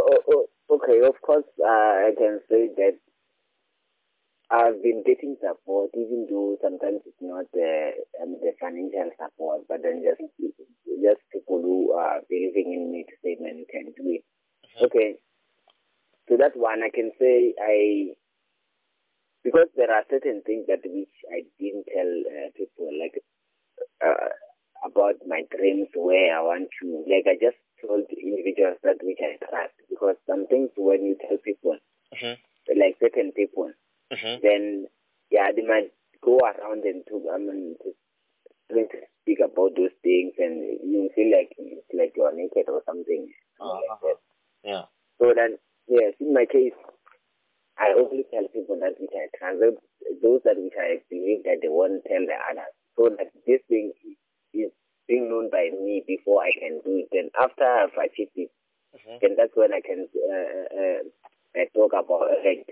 Speaker 2: Oh, oh, oh, okay, of course, uh, I can say that I've been getting support, even though sometimes it's not uh, um, the financial support, but then just just people who are believing in me to say, man, you can do it.
Speaker 1: Mhm.
Speaker 2: Okay, to that one, I can say I because there are certain things that which I didn't tell uh, people, like uh, about my dreams, where I want to, like I just told individuals that which I trust, because some things when you tell people,
Speaker 1: hmm
Speaker 2: like certain people,
Speaker 1: hmm
Speaker 2: then yeah, they might go around and to I mean to, trying to speak about those things, and you feel like it's like you're naked or something. like that.
Speaker 1: Yeah.
Speaker 2: So then, yes, in my case, I only tell people that which I trust, those that which I believe that they won't tell the others, so that this thing being known by me before I can do it. Then after I've achieved it,
Speaker 1: hmm
Speaker 2: then that's when I can uh, uh, uh, talk about uh, like.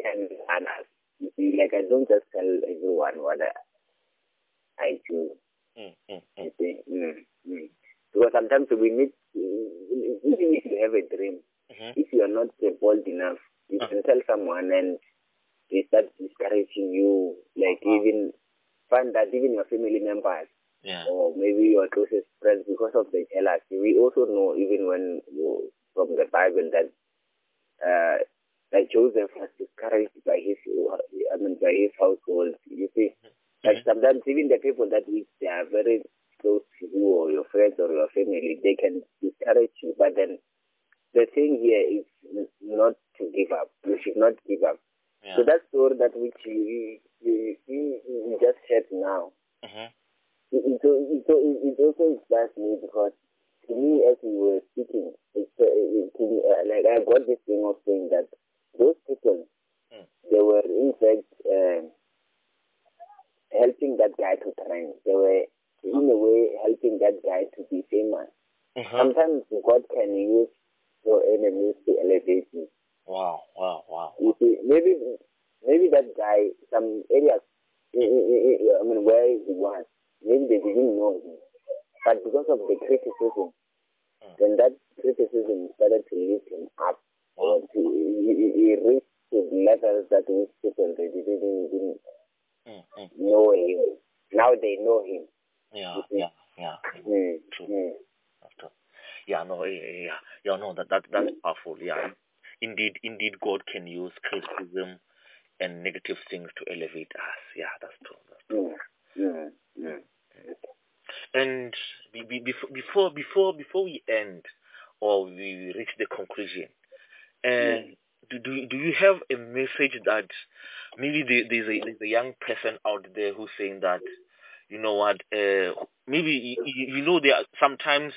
Speaker 2: You see, like I don't just tell everyone what I, I do.
Speaker 1: mm mm
Speaker 2: You see, mm, mm. because sometimes we need, even if you have a dream,
Speaker 1: hmm
Speaker 2: if you are not bold enough, you
Speaker 1: Uh.
Speaker 2: can tell someone and they start discouraging you. Like
Speaker 1: Uh-huh.
Speaker 2: even find that even your family members
Speaker 1: Yeah.
Speaker 2: or maybe your closest friends because of the jealousy. We also know even when from the Bible that uh, that Joseph was discouraged by his I mean by his household. You see, like sometimes even the people that which they are very close to you or your friends or your family, they can discourage you. But then the thing here is not to give up. You should not give up.
Speaker 1: Yeah.
Speaker 2: So that story that which you, you, you, you just shared now,
Speaker 1: hmm
Speaker 2: it, it, it, it also inspires me because to me, as we were speaking, it's, uh, it, to me, uh, like I got this thing of saying that those people,
Speaker 1: Mm.
Speaker 2: they were in fact um helping that guy to train. They were in a way helping that guy to be famous.
Speaker 1: hmm
Speaker 2: Sometimes God can use your enemies to elevate you.
Speaker 1: Wow. Wow. Wow.
Speaker 2: You see, maybe maybe that guy, some areas, I mean, where he was, maybe they didn't know him. But because of the criticism,
Speaker 1: Mm.
Speaker 2: then that criticism started to lift him up.
Speaker 1: Wow.
Speaker 2: To, he, he- he reached to levels that which people they didn't, didn't
Speaker 1: mm mm.
Speaker 2: know him. Now they know him.
Speaker 1: Yeah. Yeah. Yeah.
Speaker 2: Mm,
Speaker 1: True. After. Yeah, no, yeah, yeah, no, that that that's powerful. Yeah, indeed, indeed, God can use criticism and negative things to elevate us. Yeah, that's true. That's true.
Speaker 2: mm, mm, mm.
Speaker 1: And be, be, before before before before we end or we reach the conclusion, and do, do do you have a message that maybe there's a there's a young person out there who's saying that you know what uh, maybe you, you know there are sometimes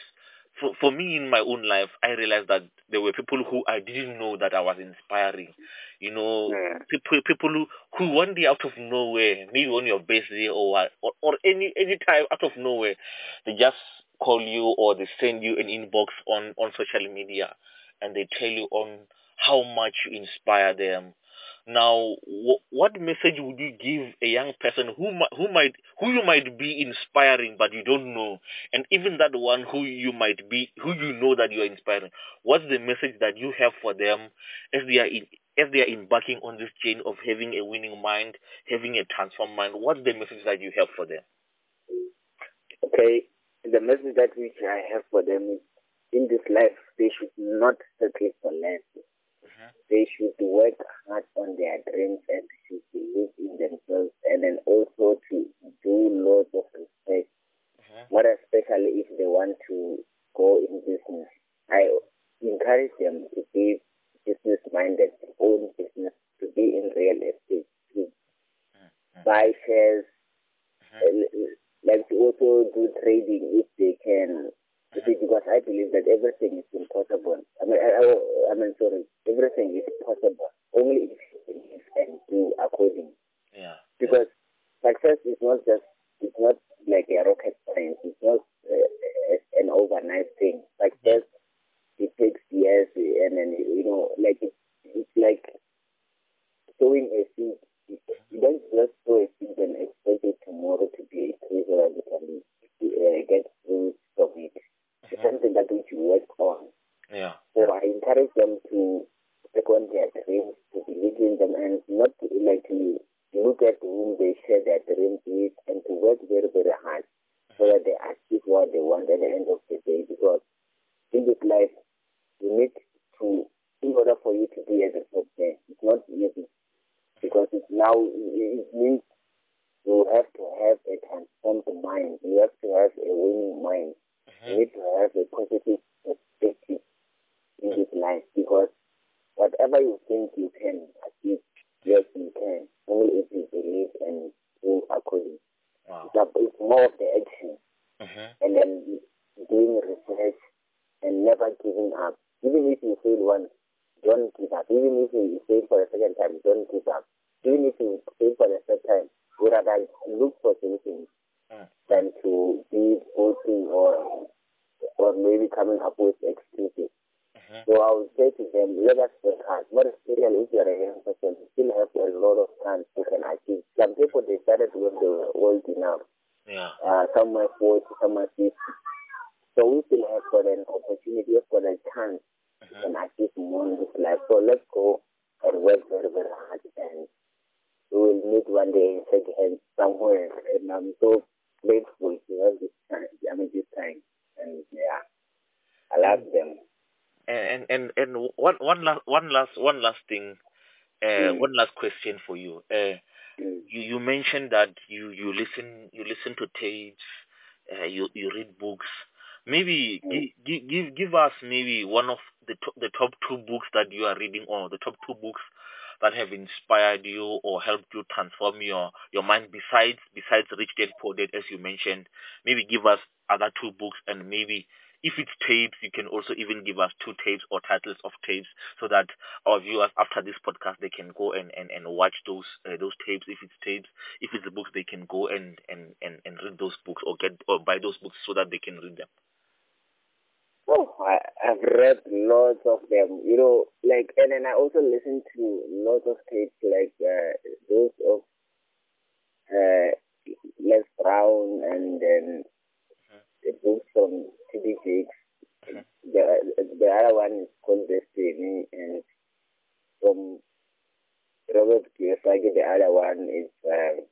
Speaker 1: for for me in my own life I realized that there were people who I didn't know that I was inspiring you know
Speaker 2: Yeah.
Speaker 1: people people who, who one day out of nowhere maybe on your birthday or or, or any any time out of nowhere they just call you or they send you an inbox on on social media and they tell you on how much you inspire them. Now, wh- what message would you give a young person who mi- who might who you might be inspiring but you don't know, and even that one who you might be who you know that you are inspiring? What's the message that you have for them as they are in, as they are embarking on this chain of having a winning mind, having a transformed mind? What's the message that you have for them?
Speaker 2: Okay, the message that which I have for them is in this life they should not settle for less. Uh-huh. They should work hard on their dreams and should believe in themselves and then also to do lots of research, uh-huh. more especially if they want to go in business. I encourage them to be business minded, to own business, to be in real estate, to mm-hmm. buy shares, uh-huh. uh, like to also do trading if they can. You see, because I believe that everything is impossible. I mean, I, I, I mean, sorry, everything is possible only if you believe and do according.
Speaker 1: Yeah.
Speaker 2: Because success is not just, it's not like a rocket science. It's not uh, an overnight thing. Success, it takes years and then, you know, like it's, it's like sowing a seed. You don't just sow a seed and expect it tomorrow to be a tree so that you can uh, get fruits from it. Something that which you work on.
Speaker 1: Yeah.
Speaker 2: So I encourage them to on their dreams, to believe in them, and not to, like to look at whom they share their dreams with, and to work very, very hard so that they achieve what they want at the end of the day. Because in this life, you need to, in order for you to be at the top it's not easy. Because it's now, it means you have to have a transformed mind. You have to have a winning mind. You need to have a positive perspective in this life because whatever you think you can achieve, yes, you can. Only if you believe and do according.
Speaker 1: Wow.
Speaker 2: It's a- It's more of the action
Speaker 1: Mhm.
Speaker 2: and then doing research and never giving up. Even if you fail once, don't give up. Even if you fail for the second time, don't give up. Even if you fail for the third time, rather look for solutions. Than to be boasting or or maybe coming up with excuses.
Speaker 1: Mhm.
Speaker 2: So I would say to them, let us work hard. More especially if you're a young person, you still have a lot of time you can achieve. Some people they started when they were old enough.
Speaker 1: Yeah.
Speaker 2: Uh, some are 40, some are 50. So we still have got an opportunity, we've got a chance
Speaker 1: Mhm.
Speaker 2: and achieve more in this life. So let's go and work very, very hard and we will meet one day and shake hands somewhere. And I'm so grateful to have this time. I mean, this time. And yeah, I love them.
Speaker 1: And and and one one last one last one last thing, uh,
Speaker 2: Mm.
Speaker 1: one last question for you. Uh,
Speaker 2: Mm.
Speaker 1: you you mentioned that you you listen you listen to tapes, uh, you you read books. Maybe
Speaker 2: Mm.
Speaker 1: give, give give us maybe one of the top, the top two books that you are reading or the top two books that have inspired you or helped you transform your your mind besides besides Rich Dad Poor Dad as you mentioned. Maybe give us other two books and maybe if it's tapes, you can also even give us two tapes or titles of tapes so that our viewers after this podcast they can go and, and, and watch those uh, those tapes if it's tapes if it's the books they can go and, and, and, and read those books or get or buy those books so that they can read them
Speaker 2: Oh, I, I've read lots of them, you know, like, and then I also listen to lots of tapes, like uh, those of uh, Les Brown and then the books from T.D. Jakes. The, the other one is called Destiny, and from Robert Kiyosaki, the other one is um,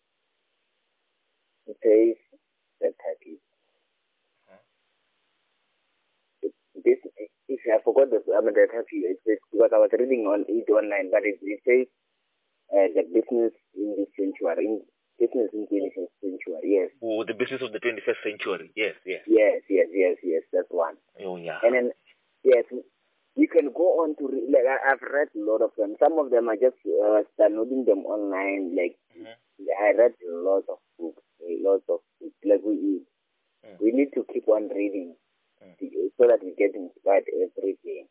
Speaker 2: Faith the Turkey. This if I forgot the I mean the title it says because I was reading on it online, but it, it says uh, the business in this century, in business in the 21st century. Yes,
Speaker 1: oh the business of the 21st century yes yes
Speaker 2: yes, yes, yes, yes. That's one.
Speaker 1: oh yeah
Speaker 2: And then yes, you can go on to read, like I, have read a lot of them. Some of them are just uh, downloading them online. Like mm-hmm. I read a lot of books, a lot of books. Like we mm. we need to keep on reading mm. so that we get inspired every day.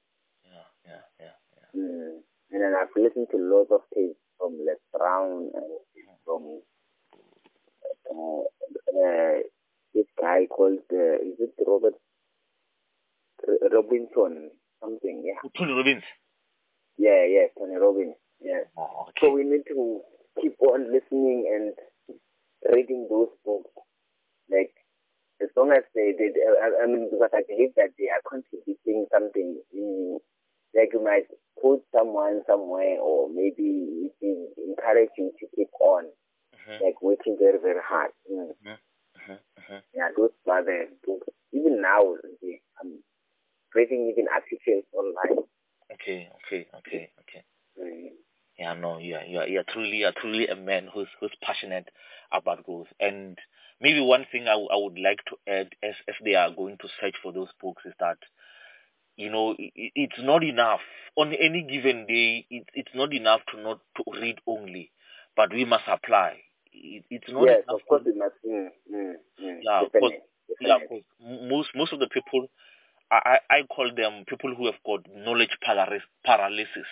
Speaker 1: Yeah, yeah, yeah, yeah. Mm.
Speaker 2: And then I've listened to lots of tapes from Les Brown and from uh, uh, this guy called uh, is it Robert Robinson something, yeah.
Speaker 1: Tony Robbins.
Speaker 2: Yeah, yeah, Tony Robbins. Yeah.
Speaker 1: Oh, okay.
Speaker 2: So we need to keep on listening and reading those books. Like as long as they did, I, I mean, because I believe that they are contributing something in, like you might put someone somewhere or maybe it will encourage you to keep on, mm-hmm. like working very, very hard. Mm. Mm-hmm. Mm-hmm. mm-hmm. Yeah, those are the books. Even now, I'm creating even articles online.
Speaker 1: Okay, okay, okay, okay. Yeah, no, yeah, yeah, you're truly, you're truly a man who's who's passionate about growth. And maybe one thing I, w- I would like to add, as as they are going to search for those books, is that you know it, it's not enough on any given day. It, it's not enough to not to read only, but we must apply. It, it's not.
Speaker 2: Yes, of course, it must. Mm, mm, mm,
Speaker 1: yeah, because yeah, cause most most of the people I, I call them people who have got knowledge paralysis.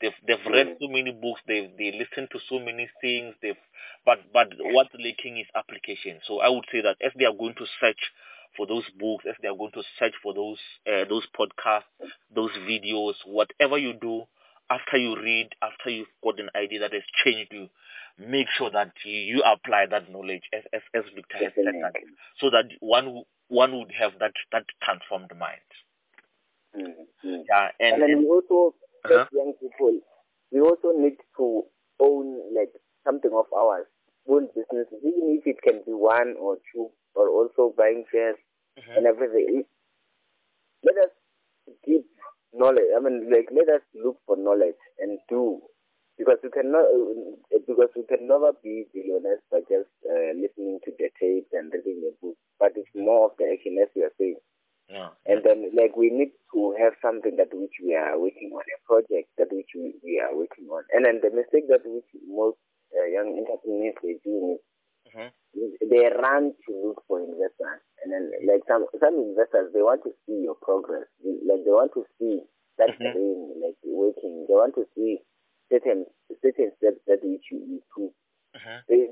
Speaker 1: They've they've read mm. so many books, they've they listen to so many things, they've but but what's lacking is application. So I would say that as they are going to search for those books, as they are going to search for those uh, those podcasts, those videos, whatever you do, after you read, after you've got an idea that has changed you, make sure that you, you apply that knowledge as as, as Victor has said that, so that one one would have that that transformed mind.
Speaker 2: Mm-hmm. Yeah, and, and then we also uh-huh. young people, we also need to own like something of ours, own businesses, even if it can be one or two, or also buying shares mm-hmm. and everything. Let us keep knowledge. I mean, like let us look for knowledge and do because we cannot because we can never be billionaires by just uh, listening to the tapes and reading the book. But it's more of the action, as you are saying.
Speaker 1: Yeah.
Speaker 2: And then, like, we need to have something that which we are working on, a project that which we, we are working on. And then the mistake that which most uh, young entrepreneurs they do is mm-hmm. they run to look for investors. And then, like some some investors, they want to see your progress. Like they want to see that mm-hmm. thing, like working. They want to see certain certain steps that which you improve.
Speaker 1: Mm-hmm.
Speaker 2: They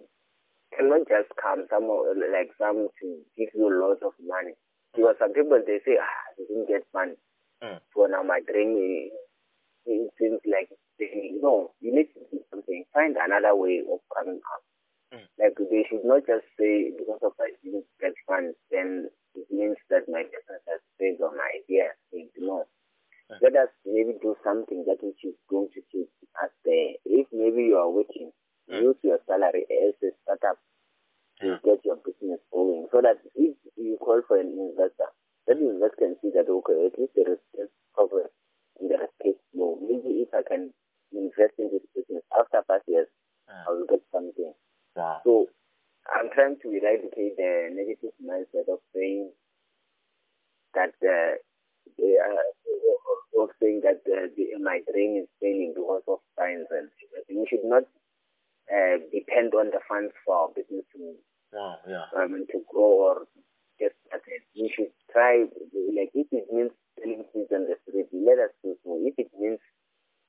Speaker 2: cannot just come some like some to give you a lot of money. Because some people they say, ah, I didn't get money.
Speaker 1: Mm.
Speaker 2: So now my dream is, it seems like they no, you need to do something. Find another way of coming up.
Speaker 1: Mm.
Speaker 2: Like they should not just say because of I didn't get funds, then it means that my business has failed on my idea. No. Mm. Let us maybe do something that which is going to keep us there. If maybe you are working, mm. use your salary as a startup get your business going. So that if you call for an investor, that investor can see that okay, at least there is progress in the cash flow. Maybe if I can invest in this business after five years, I will get something.
Speaker 1: Yeah.
Speaker 2: So I'm trying to eradicate the negative mindset of saying that uh, uh, of saying that uh, the, my brain is failing because of science and you should not uh, depend on the funds for our business to,
Speaker 1: wow, yeah.
Speaker 2: um, to grow or get started. We should try, like, if it means selling seeds on the street, let us do so. If it means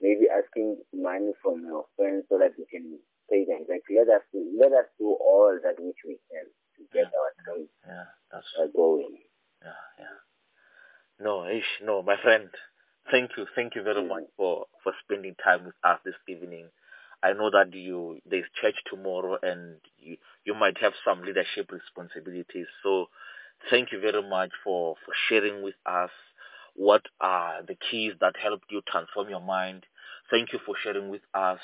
Speaker 2: maybe asking money from your friends so that we can pay them back, let us do, let us do all that which we can to get
Speaker 1: yeah.
Speaker 2: our dreams
Speaker 1: yeah, that's
Speaker 2: uh, going.
Speaker 1: Yeah, yeah. No, ish, no, my friend. Thank you, thank you very mm. much for for spending time with us this evening. I know that you there's church tomorrow and you, you might have some leadership responsibilities. So thank you very much for, for sharing with us what are the keys that helped you transform your mind. Thank you for sharing with us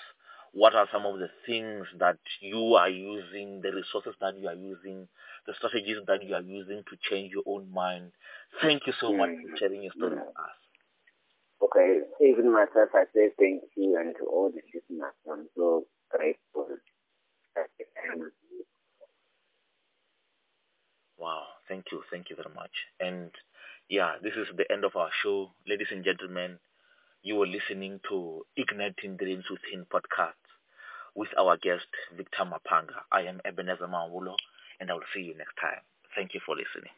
Speaker 1: what are some of the things that you are using, the resources that you are using, the strategies that you are using to change your own mind. Thank you so much for mm-hmm. sharing your story with us.
Speaker 2: Okay, even myself, I say thank you, and to all the listeners, I'm so grateful.
Speaker 1: Wow. Thank you. Thank you very much. And yeah, this is the end of our show. Ladies and gentlemen, you were listening to Igniting Dreams Within podcast with our guest, Victor Mapanga. I am Ebenezer Mawulo, and I will see you next time. Thank you for listening.